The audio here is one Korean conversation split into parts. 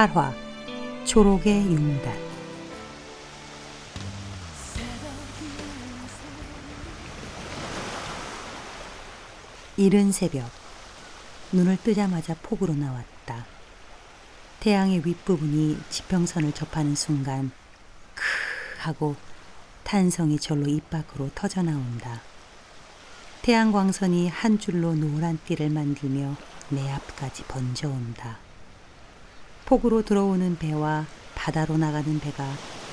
8화 초록의 융단 이른 새벽 눈을 뜨자마자 폭우로 나왔다. 태양의 윗부분이 지평선을 접하는 순간 크 하고 탄성이 절로 입 밖으로 터져 나온다. 태양광선이 한 줄로 노란 띠를 만들며 내 앞까지 번져온다. 폭우로 들어오는 배와 바다로 나가는 배가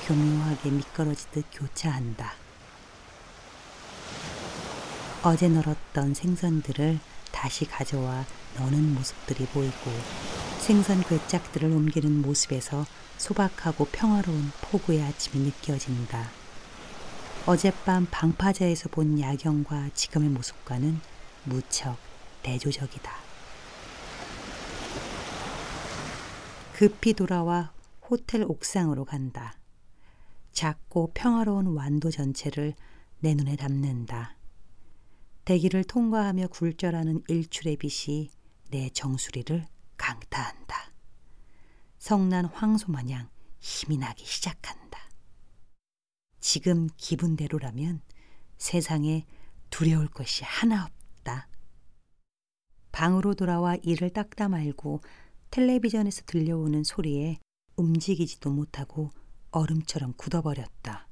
교묘하게 미끄러지듯 교차한다. 어제 널었던 생선들을 다시 가져와 너는 모습들이 보이고 생선 괴짝들을 옮기는 모습에서 소박하고 평화로운 폭우의 아침이 느껴진다. 어젯밤 방파제에서 본 야경과 지금의 모습과는 무척 대조적이다. 급히 돌아와 호텔 옥상으로 간다. 작고 평화로운 완도 전체를 내 눈에 담는다. 대기를 통과하며 굴절하는 일출의 빛이 내 정수리를 강타한다. 성난 황소 마냥 힘이 나기 시작한다. 지금 기분대로라면 세상에 두려울 것이 하나 없다. 방으로 돌아와 이를 닦다 말고 텔레비전에서 들려오는 소리에 움직이지도 못하고 얼음처럼 굳어버렸다.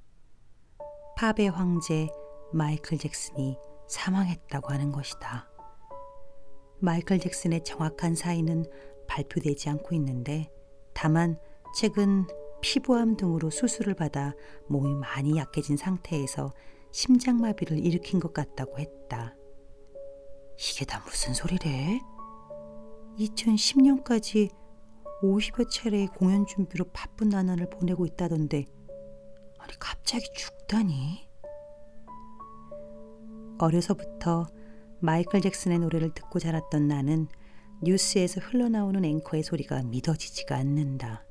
팝의 황제 마이클 잭슨이 사망했다고 하는 것이다. 마이클 잭슨의 정확한 사인은 발표되지 않고 있는데 다만 최근 피부암 등으로 수술을 받아 몸이 많이 약해진 상태에서 심장마비를 일으킨 것 같다고 했다. 이게 다 무슨 소리래? 2010년까지 50여 차례의 공연 준비로 바쁜 나날을 보내고 있다던데 아니 갑자기 죽다니? 어려서부터 마이클 잭슨의 노래를 듣고 자랐던 나는 뉴스에서 흘러나오는 앵커의 소리가 믿어지지가 않는다.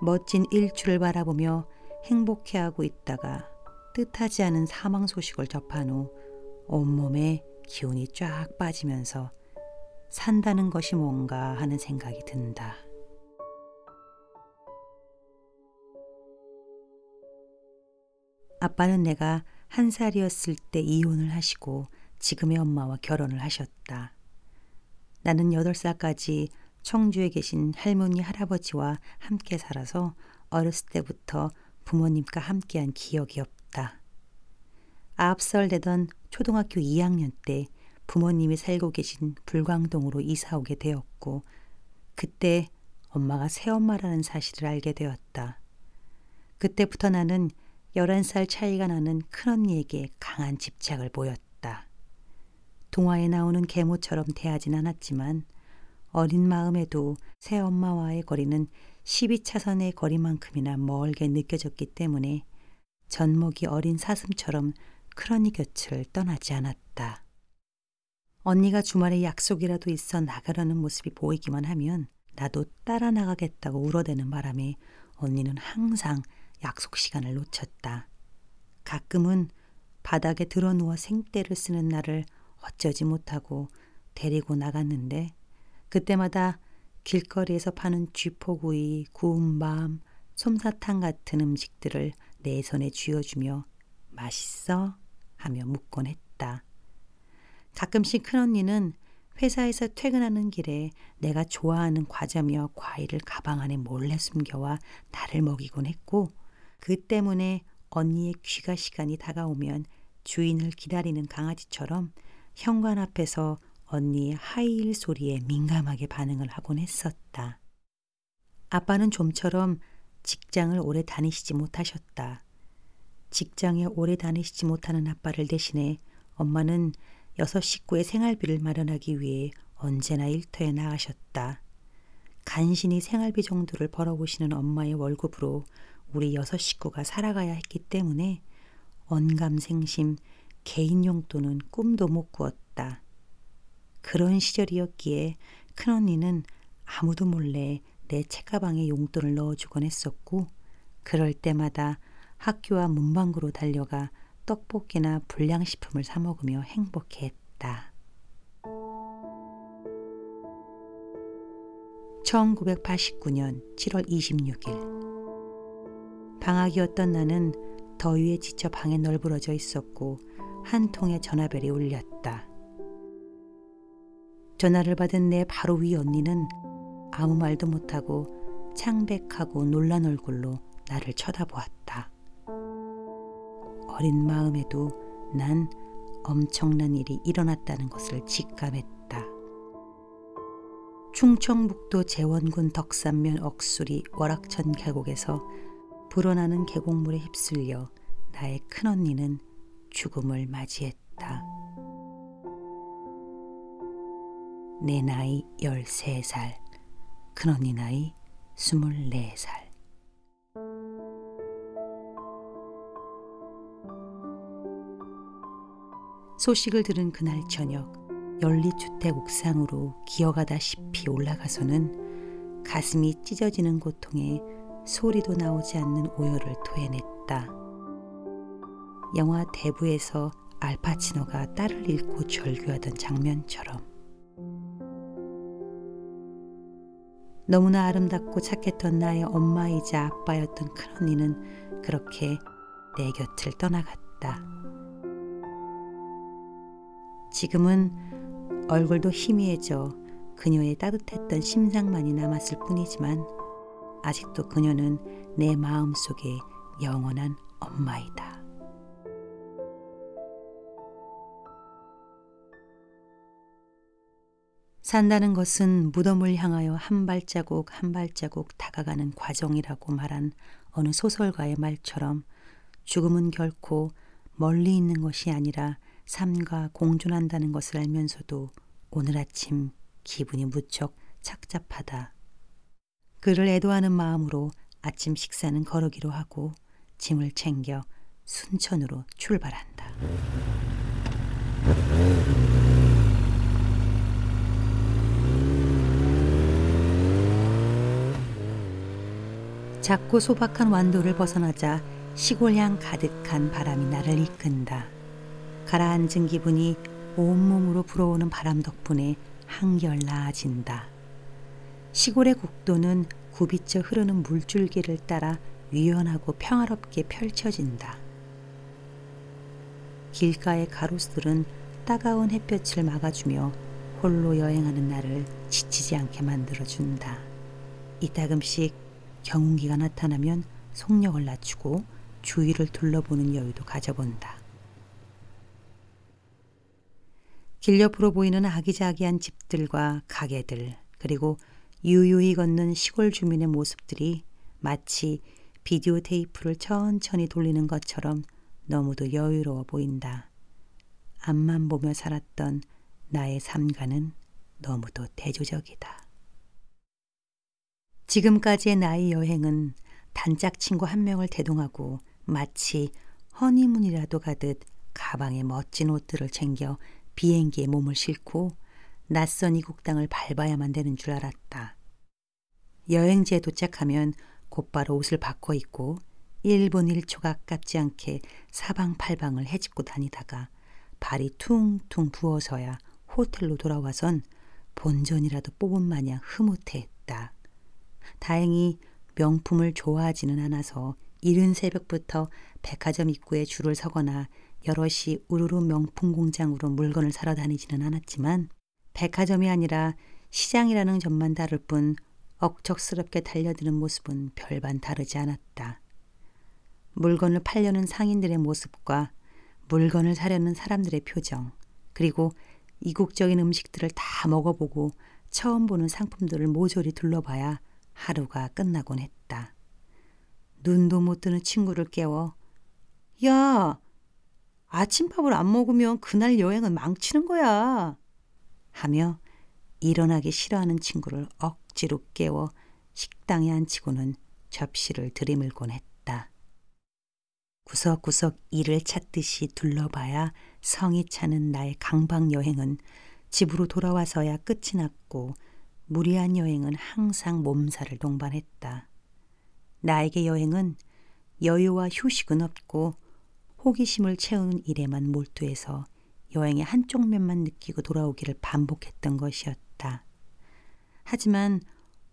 멋진 일출을 바라보며 행복해하고 있다가 뜻하지 않은 사망 소식을 접한 후 온몸에 기운이 쫙 빠지면서 산다는 것이 뭔가 하는 생각이 든다. 아빠는 내가 한 살이었을 때 이혼을 하시고 지금의 엄마와 결혼을 하셨다. 나는 여덟 살까지 청주에 계신 할머니 할아버지와 함께 살아서 어렸을 때부터 부모님과 함께한 기억이 없다. 살 되던 초등학교 2학년 때 부모님이 살고 계신 불광동으로 이사 오게 되었고 그때 엄마가 새엄마라는 사실을 알게 되었다. 그때부터 나는 11살 차이가 나는 큰언니에게 강한 집착을 보였다. 동화에 나오는 계모처럼 대하진 않았지만 어린 마음에도 새엄마와의 거리는 12차선의 거리만큼이나 멀게 느껴졌기 때문에 젖먹이 어린 사슴처럼 큰언니 곁을 떠나지 않았다. 언니가 주말에 약속이라도 있어 나가려는 모습이 보이기만 하면 나도 따라 나가겠다고 울어대는 바람에 언니는 항상 약속 시간을 놓쳤다. 가끔은 바닥에 드러 누워 생떼를 쓰는 날을 어쩌지 못하고 데리고 나갔는데 그때마다 길거리에서 파는 쥐포구이, 구운 밤, 솜사탕 같은 음식들을 내 손에 쥐어주며 맛있어? 하며 묻곤 했다. 가끔씩 큰언니는 회사에서 퇴근하는 길에 내가 좋아하는 과자며 과일을 가방 안에 몰래 숨겨와 나를 먹이곤 했고 그 때문에 언니의 귀가 시간이 다가오면 주인을 기다리는 강아지처럼 현관 앞에서 언니의 하이힐 소리에 민감하게 반응을 하곤 했었다. 아빠는 좀처럼 직장을 오래 다니시지 못하셨다. 직장에 오래 다니시지 못하는 아빠를 대신해 엄마는 여섯 식구의 생활비를 마련하기 위해 언제나 일터에 나가셨다. 간신히 생활비 정도를 벌어보시는 엄마의 월급으로 우리 여섯 식구가 살아가야 했기 때문에 언감생심 개인 용돈은 꿈도 못 꾸었다. 그런 시절이었기에 큰언니는 아무도 몰래 내 책가방에 용돈을 넣어주곤 했었고 그럴 때마다 학교와 문방구로 달려가 떡볶이나 불량식품을 사 먹으며 행복해했다. 1989년 7월 26일 방학이었던 나는 더위에 지쳐 방에 널브러져 있었고 한 통의 전화벨이 울렸다. 전화를 받은 내 바로 위 언니는 아무 말도 못하고 창백하고 놀란 얼굴로 나를 쳐다보았다. 어린 마음에도 난 엄청난 일이 일어났다는 것을 직감했다. 충청북도 재원군 덕산면 억수리 월악천 계곡에서 불어나는 계곡물에 휩쓸려 나의 큰언니는 죽음을 맞이했다. 내 나이 13살, 큰언니 나이 24살. 소식을 들은 그날 저녁 연립주택 옥상으로 기어가다시피 올라가서는 가슴이 찢어지는 고통에 소리도 나오지 않는 오열을 토해냈다. 영화 대부에서 알파치노가 딸을 잃고 절규하던 장면처럼 너무나 아름답고 착했던 나의 엄마이자 아빠였던 큰언니는 그렇게 내 곁을 떠나갔다. 지금은 얼굴도 희미해져 그녀의 따뜻했던 심상만이 남았을 뿐이지만 아직도 그녀는 내 마음 속에 영원한 엄마이다. 산다는 것은 무덤을 향하여 한 발자국 한 발자국 다가가는 과정이라고 말한 어느 소설가의 말처럼 죽음은 결코 멀리 있는 것이 아니라 삶과 공존한다는 것을 알면서도 오늘 아침 기분이 무척 착잡하다. 그를 애도하는 마음으로 아침 식사는 거르기로 하고 짐을 챙겨 순천으로 출발한다. 작고 소박한 완도를 벗어나자 시골향 가득한 바람이 나를 이끈다. 가라앉은 기분이 온몸으로 불어오는 바람 덕분에 한결 나아진다. 시골의 국도는 굽이쳐 흐르는 물줄기를 따라 유연하고 평화롭게 펼쳐진다. 길가의 가로수들은 따가운 햇볕을 막아주며 홀로 여행하는 나를 지치지 않게 만들어준다. 이따금씩 경운기가 나타나면 속력을 낮추고 주위를 둘러보는 여유도 가져본다. 길 옆으로 보이는 아기자기한 집들과 가게들, 그리고 유유히 걷는 시골 주민의 모습들이 마치 비디오 테이프를 천천히 돌리는 것처럼 너무도 여유로워 보인다. 앞만 보며 살았던 나의 삶과는 너무도 대조적이다. 지금까지의 나의 여행은 단짝 친구 한 명을 대동하고 마치 허니문이라도 가듯 가방에 멋진 옷들을 챙겨 비행기에 몸을 싣고 낯선 이국 땅을 밟아야만 되는 줄 알았다. 여행지에 도착하면 곧바로 옷을 바꿔 입고 1분 1초가 아깝지 않게 사방팔방을 헤집고 다니다가 발이 퉁퉁 부어서야 호텔로 돌아와선 본전이라도 뽑은 마냥 흐뭇해했다. 다행히 명품을 좋아하지는 않아서 이른 새벽부터 백화점 입구에 줄을 서거나 여럿이 우르르 명품 공장으로 물건을 사러 다니지는 않았지만 백화점이 아니라 시장이라는 점만 다를 뿐 억척스럽게 달려드는 모습은 별반 다르지 않았다. 물건을 팔려는 상인들의 모습과 물건을 사려는 사람들의 표정, 그리고 이국적인 음식들을 다 먹어보고 처음 보는 상품들을 모조리 둘러봐야 하루가 끝나곤 했다. 눈도 못 뜨는 친구를 깨워 야, 아침밥을 안 먹으면 그날 여행은 망치는 거야. 하며 일어나기 싫어하는 친구를 억지로 깨워 식당에 앉히고는 접시를 들이밀곤 했다. 구석구석 이를 찾듯이 둘러봐야 성이 차는 나의 강박 여행은 집으로 돌아와서야 끝이 났고 무리한 여행은 항상 몸살을 동반했다. 나에게 여행은 여유와 휴식은 없고 호기심을 채우는 일에만 몰두해서 여행의 한쪽 면만 느끼고 돌아오기를 반복했던 것이었다. 하지만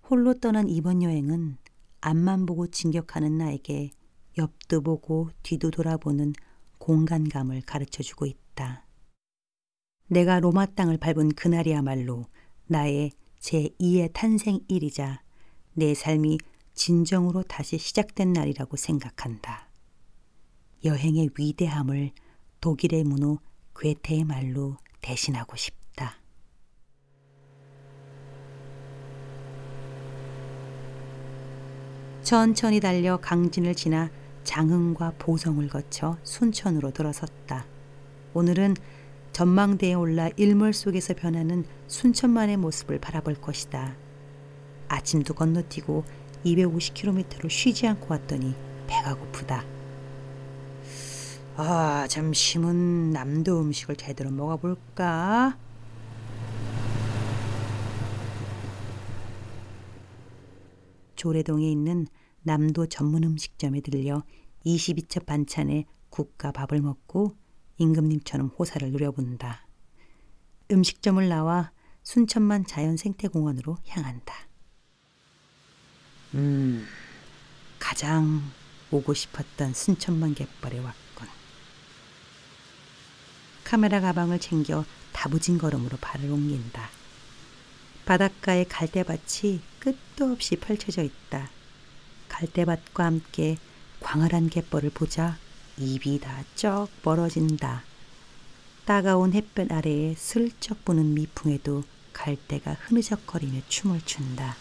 홀로 떠난 이번 여행은 앞만 보고 진격하는 나에게 옆도 보고 뒤도 돌아보는 공간감을 가르쳐 주고 있다. 내가 로마 땅을 밟은 그날이야말로 나의 제2의 탄생일이자 내 삶이 진정으로 다시 시작된 날이라고 생각한다. 여행의 위대함을 독일의 문호 괴테의 말로 대신하고 싶다. 천천히 달려 강진을 지나 장흥과 보성을 거쳐 순천으로 들어섰다. 오늘은 전망대에 올라 일몰 속에서 변하는 순천만의 모습을 바라볼 것이다. 아침도 건너뛰고 250km를 쉬지 않고 왔더니 배가 고프다. 아, 점심은 남도 음식을 제대로 먹어볼까? 조례동에 있는 남도 전문 음식점에 들려 22첩 반찬에 국과 밥을 먹고 임금님처럼 호사를 누려본다. 음식점을 나와 순천만 자연생태공원으로 향한다. 음, 가장 오고 싶었던 순천만 갯벌에 왔군. 카메라 가방을 챙겨 다부진 걸음으로 발을 옮긴다. 바닷가에 갈대밭이 끝도 없이 펼쳐져 있다. 갈대밭과 함께 광활한 갯벌을 보자 입이 다쩍 멀어진다. 따가운 햇볕 아래에 슬쩍 부는 미풍에도 갈대가 흐느적거리며 춤을 춘다.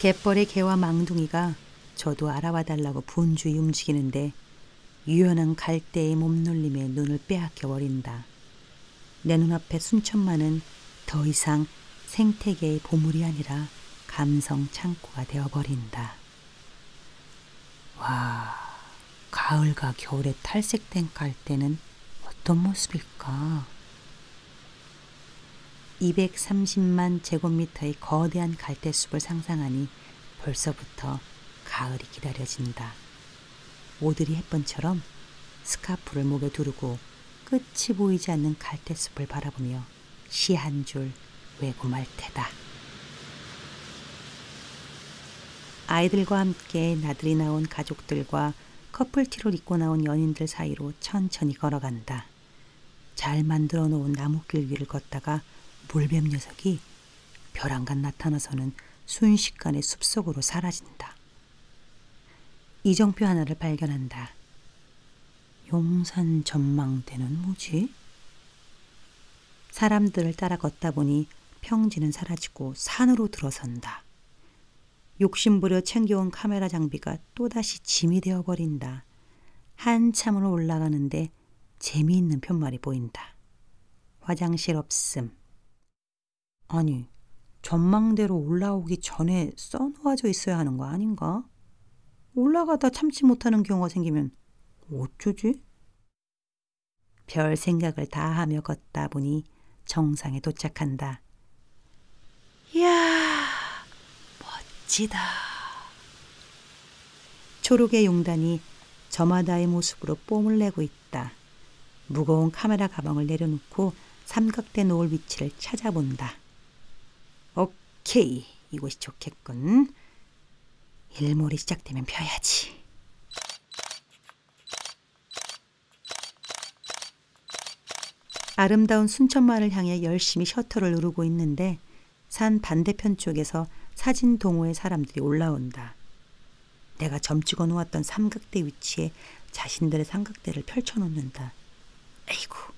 갯벌의 개와 망둥이가 저도 알아와 달라고 분주히 움직이는데 유연한 갈대의 몸놀림에 눈을 빼앗겨 버린다. 내 눈앞에 순천만은 더 이상 생태계의 보물이 아니라 감성 창고가 되어버린다. 와, 가을과 겨울에 탈색된 갈대는 어떤 모습일까? 230만 제곱미터의 거대한 갈대숲을 상상하니 벌써부터 가을이 기다려진다. 오드리 햇번처럼 스카프를 목에 두르고 끝이 보이지 않는 갈대숲을 바라보며 시 한 줄 외고 말 테다. 아이들과 함께 나들이 나온 가족들과 커플티를 입고 나온 연인들 사이로 천천히 걸어간다. 잘 만들어 놓은 나무길 위를 걷다가 물뱀 녀석이 벼랑간 나타나서는 순식간에 숲속으로 사라진다. 이정표 하나를 발견한다. 용산 전망대는 뭐지? 사람들을 따라 걷다 보니 평지는 사라지고 산으로 들어선다. 욕심부려 챙겨온 카메라 장비가 또다시 짐이 되어버린다. 한참을 올라가는데 재미있는 편말이 보인다. 화장실 없음. 아니, 전망대로 올라오기 전에 써놓아져 있어야 하는 거 아닌가? 올라가다 참지 못하는 경우가 생기면 어쩌지? 별 생각을 다 하며 걷다 보니 정상에 도착한다. 이야, 멋지다. 초록의 용단이 저마다의 모습으로 뽐을 내고 있다. 무거운 카메라 가방을 내려놓고 삼각대 놓을 위치를 찾아본다. 오케이, 이곳이 좋겠군. 일몰이 시작되면 펴야지. 아름다운 순천마을 향해 열심히 셔터를 누르고 있는데 산 반대편 쪽에서 사진 동호회 사람들이 올라온다. 내가 점찍어 놓았던 삼각대 위치에 자신들의 삼각대를 펼쳐놓는다. 에이구,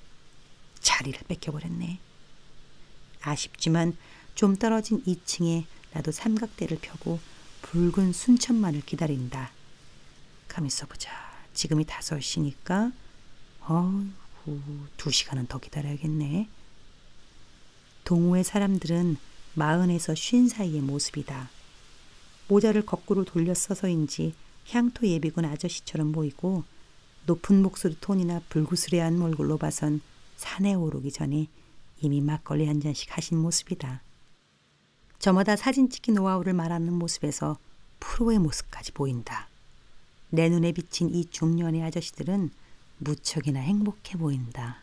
자리를 뺏겨버렸네. 아쉽지만 좀 떨어진 2층에 나도 삼각대를 펴고 붉은 순천만을 기다린다. 가만 있어보자. 지금이 5시니까 어이구 두 시간은 더 기다려야겠네. 동호회 사람들은 마흔에서 쉰 사이의 모습이다. 모자를 거꾸로 돌려 써서인지 향토 예비군 아저씨처럼 보이고 높은 목소리 톤이나 불구스레한 몰골로 봐선 산에 오르기 전에 이미 막걸리 한 잔씩 하신 모습이다. 저마다 사진 찍기 노하우를 말하는 모습에서 프로의 모습까지 보인다. 내 눈에 비친 이 중년의 아저씨들은 무척이나 행복해 보인다.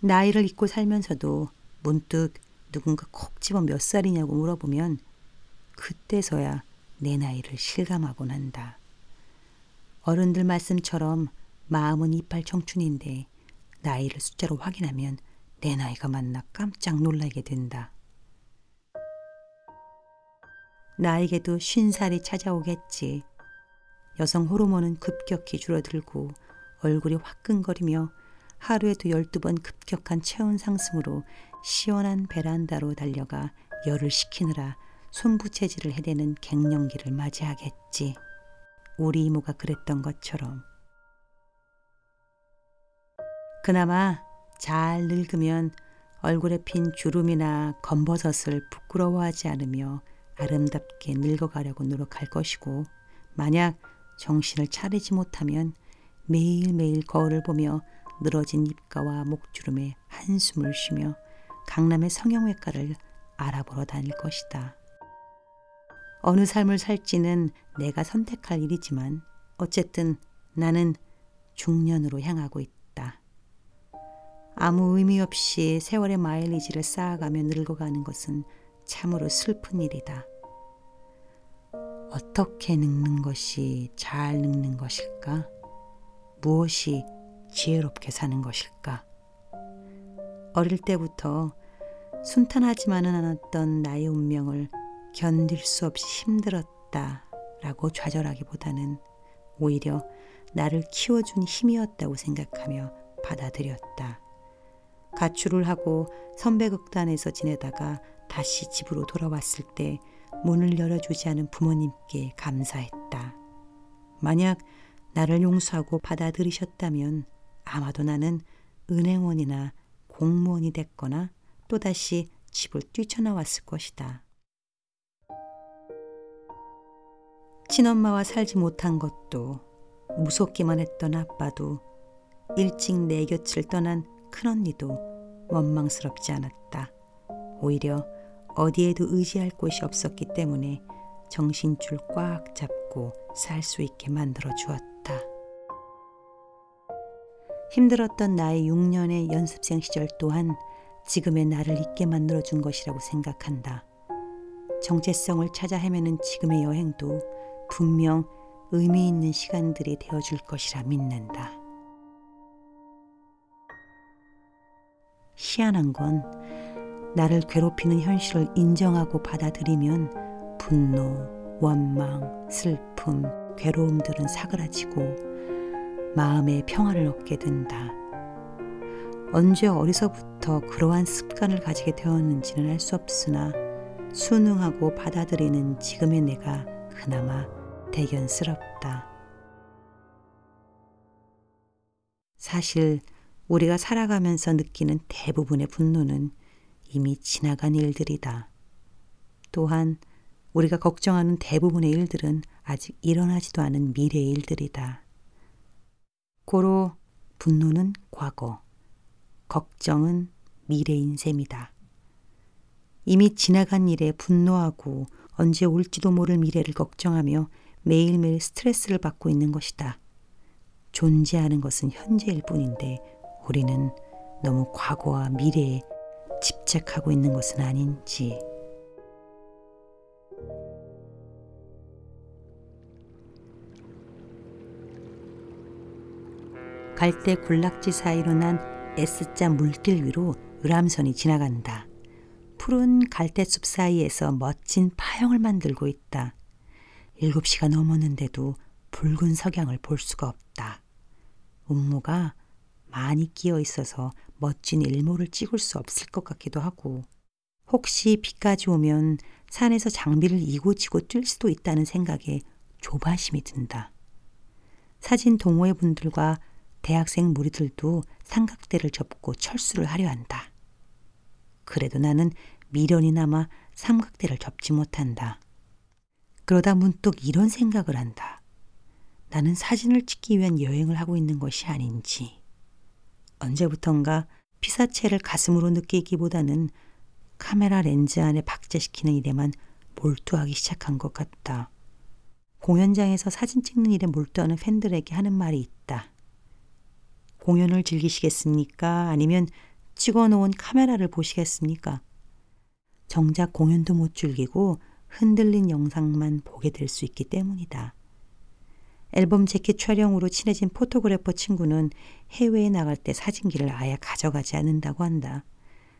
나이를 잊고 살면서도 문득 누군가 콕 집어 몇 살이냐고 물어보면 그때서야 내 나이를 실감하곤 한다. 어른들 말씀처럼 마음은 이빨 청춘인데 나이를 숫자로 확인하면 내 나이가 맞나 깜짝 놀라게 된다. 나에게도 쉰 살이 찾아오겠지. 여성 호르몬은 급격히 줄어들고 얼굴이 화끈거리며 하루에도 12번 급격한 체온 상승으로 시원한 베란다로 달려가 열을 식히느라 손부채질을 해대는 갱년기를 맞이하겠지. 우리 이모가 그랬던 것처럼. 그나마 잘 늙으면 얼굴에 핀 주름이나 검버섯을 부끄러워하지 않으며 아름답게 늙어가려고 노력할 것이고 만약 정신을 차리지 못하면 매일매일 거울을 보며 늘어진 입가와 목주름에 한숨을 쉬며 강남의 성형외과를 알아보러 다닐 것이다. 어느 삶을 살지는 내가 선택할 일이지만 어쨌든 나는 중년으로 향하고 있다. 아무 의미 없이 세월의 마일리지를 쌓아가며 늙어가는 것은 참으로 슬픈 일이다. 어떻게 늙는 것이 잘 늙는 것일까? 무엇이 지혜롭게 사는 것일까? 어릴 때부터 순탄하지만은 않았던 나의 운명을 견딜 수 없이 힘들었다 라고 좌절하기보다는 오히려 나를 키워준 힘이었다고 생각하며 받아들였다. 가출을 하고 선배극단에서 지내다가 다시 집으로 돌아왔을 때 문을 열어주지 않은 부모님께 감사했다. 만약 나를 용서하고 받아들이셨다면 아마도 나는 은행원이나 공무원이 됐거나 또다시 집을 뛰쳐나왔을 것이다. 친엄마와 살지 못한 것도 무섭기만 했던 아빠도 일찍 내 곁을 떠난 큰언니도 원망스럽지 않았다. 오히려 어디에도 의지할 곳이 없었기 때문에 정신줄 꽉 잡고 살 수 있게 만들어 주었다. 힘들었던 나의 6년의 연습생 시절 또한 지금의 나를 있게 만들어 준 것이라고 생각한다. 정체성을 찾아 헤매는 지금의 여행도 분명 의미 있는 시간들이 되어 줄 것이라 믿는다. 희한한 건 나를 괴롭히는 현실을 인정하고 받아들이면 분노, 원망, 슬픔, 괴로움들은 사그라지고 마음의 평화를 얻게 된다. 언제 어디서부터 그러한 습관을 가지게 되었는지는 알 수 없으나 순응하고 받아들이는 지금의 내가 그나마 대견스럽다. 사실 우리가 살아가면서 느끼는 대부분의 분노는 이미 지나간 일들이다. 또한 우리가 걱정하는 대부분의 일들은 아직 일어나지도 않은 미래의 일들이다. 고로 분노는 과거, 걱정은 미래인 셈이다. 이미 지나간 일에 분노하고 언제 올지도 모를 미래를 걱정하며 매일매일 스트레스를 받고 있는 것이다. 존재하는 것은 현재일 뿐인데 우리는 너무 과거와 미래에 집착하고 있는 것은 아닌지. 갈대 군락지 사이로 난 S자 물길 위로 의람선이 지나간다. 푸른 갈대숲 사이에서 멋진 파형을 만들고 있다. 일곱 시가 넘었는데도 붉은 석양을 볼 수가 없다. 음모가 많이 끼어 있어서 멋진 일몰을 찍을 수 없을 것 같기도 하고 혹시 비까지 오면 산에서 장비를 이고지고 뛸 수도 있다는 생각에 조바심이 든다. 사진 동호회 분들과 대학생 무리들도 삼각대를 접고 철수를 하려 한다. 그래도 나는 미련이 남아 삼각대를 접지 못한다. 그러다 문득 이런 생각을 한다. 나는 사진을 찍기 위한 여행을 하고 있는 것이 아닌지. 언제부턴가 피사체를 가슴으로 느끼기보다는 카메라 렌즈 안에 박제시키는 일에만 몰두하기 시작한 것 같다. 공연장에서 사진 찍는 일에 몰두하는 팬들에게 하는 말이 있다. 공연을 즐기시겠습니까? 아니면 찍어 놓은 카메라를 보시겠습니까? 정작 공연도 못 즐기고 흔들린 영상만 보게 될 수 있기 때문이다. 앨범 재킷 촬영으로 친해진 포토그래퍼 친구는 해외에 나갈 때 사진기를 아예 가져가지 않는다고 한다.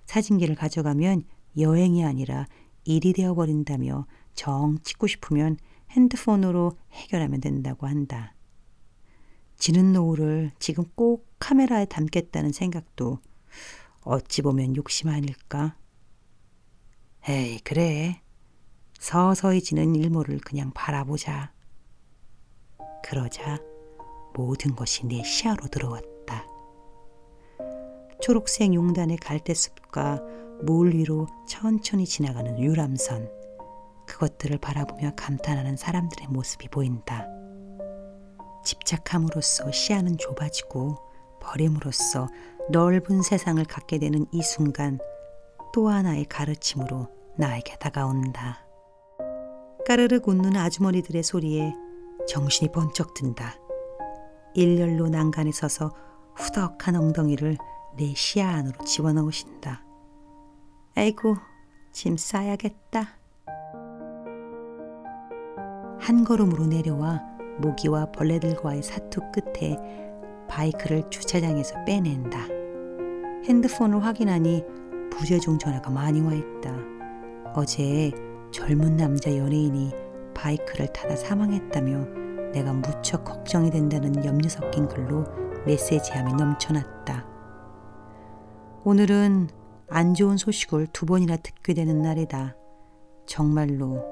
사진기를 가져가면 여행이 아니라 일이 되어버린다며 정 찍고 싶으면 핸드폰으로 해결하면 된다고 한다. 지는 노을을 지금 꼭 카메라에 담겠다는 생각도 어찌 보면 욕심 아닐까? 에이, 그래. 서서히 지는 일몰을 그냥 바라보자. 그러자 모든 것이 내 시야로 들어왔다. 초록색 용단의 갈대숲과 물 위로 천천히 지나가는 유람선. 그것들을 바라보며 감탄하는 사람들의 모습이 보인다. 집착함으로써 시야는 좁아지고 버림으로써 넓은 세상을 갖게 되는 이 순간 또 하나의 가르침으로 나에게 다가온다. 까르르 웃는 아주머니들의 소리에 정신이 번쩍 든다. 일렬로 난간에 서서 후덕한 엉덩이를 내 시야 안으로 집어넣으신다. 아이고, 짐 싸야겠다. 한 걸음으로 내려와 모기와 벌레들과의 사투 끝에 바이크를 주차장에서 빼낸다. 핸드폰을 확인하니 부재중 전화가 많이 와 있다. 어제 젊은 남자 연예인이 바이크를 타다 사망했다며 내가 무척 걱정이 된다는 염려 섞인 글로 메시지함이 넘쳐났다. 오늘은 안 좋은 소식을 두 번이나 듣게 되는 날이다. 정말로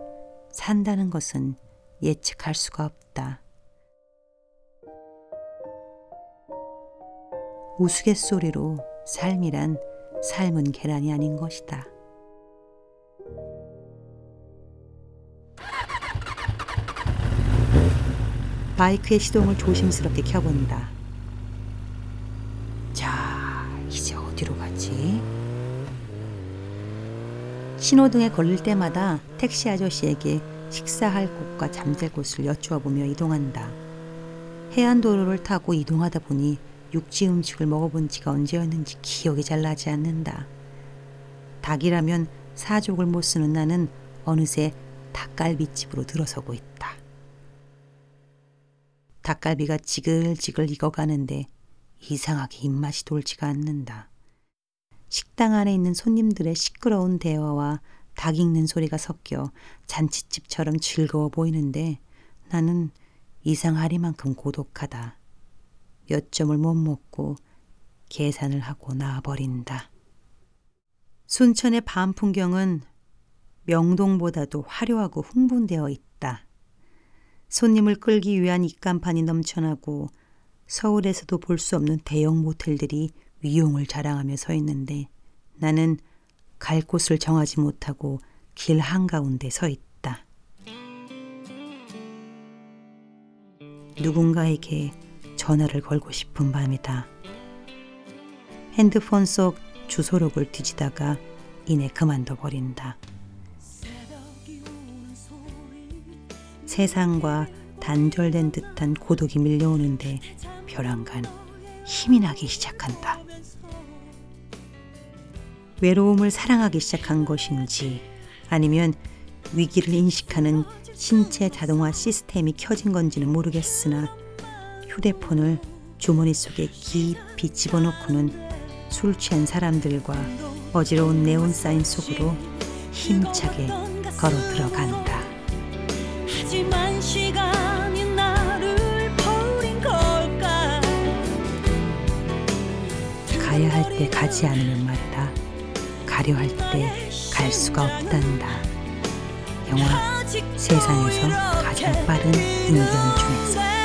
산다는 것은 예측할 수가 없다. 우스갯소리로 삶이란 삶은 계란이 아닌 것이다. 바이크의 시동을 조심스럽게 켜본다. 자, 이제 어디로 가지? 신호등에 걸릴 때마다 택시 아저씨에게 식사할 곳과 잠들 곳을 여쭈어 보며 이동한다. 해안도로를 타고 이동하다 보니 육지 음식을 먹어본 지가 언제였는지 기억이 잘 나지 않는다. 닭이라면 사족을 못 쓰는 나는 어느새 닭갈비집으로 들어서고 있다. 닭갈비가 지글지글 익어가는데 이상하게 입맛이 돌지가 않는다. 식당 안에 있는 손님들의 시끄러운 대화와 닭 익는 소리가 섞여 잔치집처럼 즐거워 보이는데 나는 이상하리만큼 고독하다. 몇 점을 못 먹고 계산을 하고 나와버린다. 순천의 밤 풍경은 명동보다도 화려하고 흥분되어 있다. 손님을 끌기 위한 입간판이 넘쳐나고 서울에서도 볼 수 없는 대형 모텔들이 위용을 자랑하며 서 있는데 나는 갈 곳을 정하지 못하고 길 한가운데 서 있다. 누군가에게 전화를 걸고 싶은 밤이다. 핸드폰 속 주소록을 뒤지다가 이내 그만둬 버린다. 세상과 단절된 듯한 고독이 밀려오는데 벼랑간 힘이 나기 시작한다. 외로움을 사랑하기 시작한 것인지 아니면 위기를 인식하는 신체 자동화 시스템이 켜진 건지는 모르겠으나 휴대폰을 주머니 속에 깊이 집어넣고는 술 취한 사람들과 어지러운 네온 사인 속으로 힘차게 걸어 들어간다. 하지만 시간이 나를 버린 걸까 가야 할 때 가지 않으면 말이다. 가려 할 때 갈 수가 없단다. 영화 세상에서 가장 빠른 인연 중에서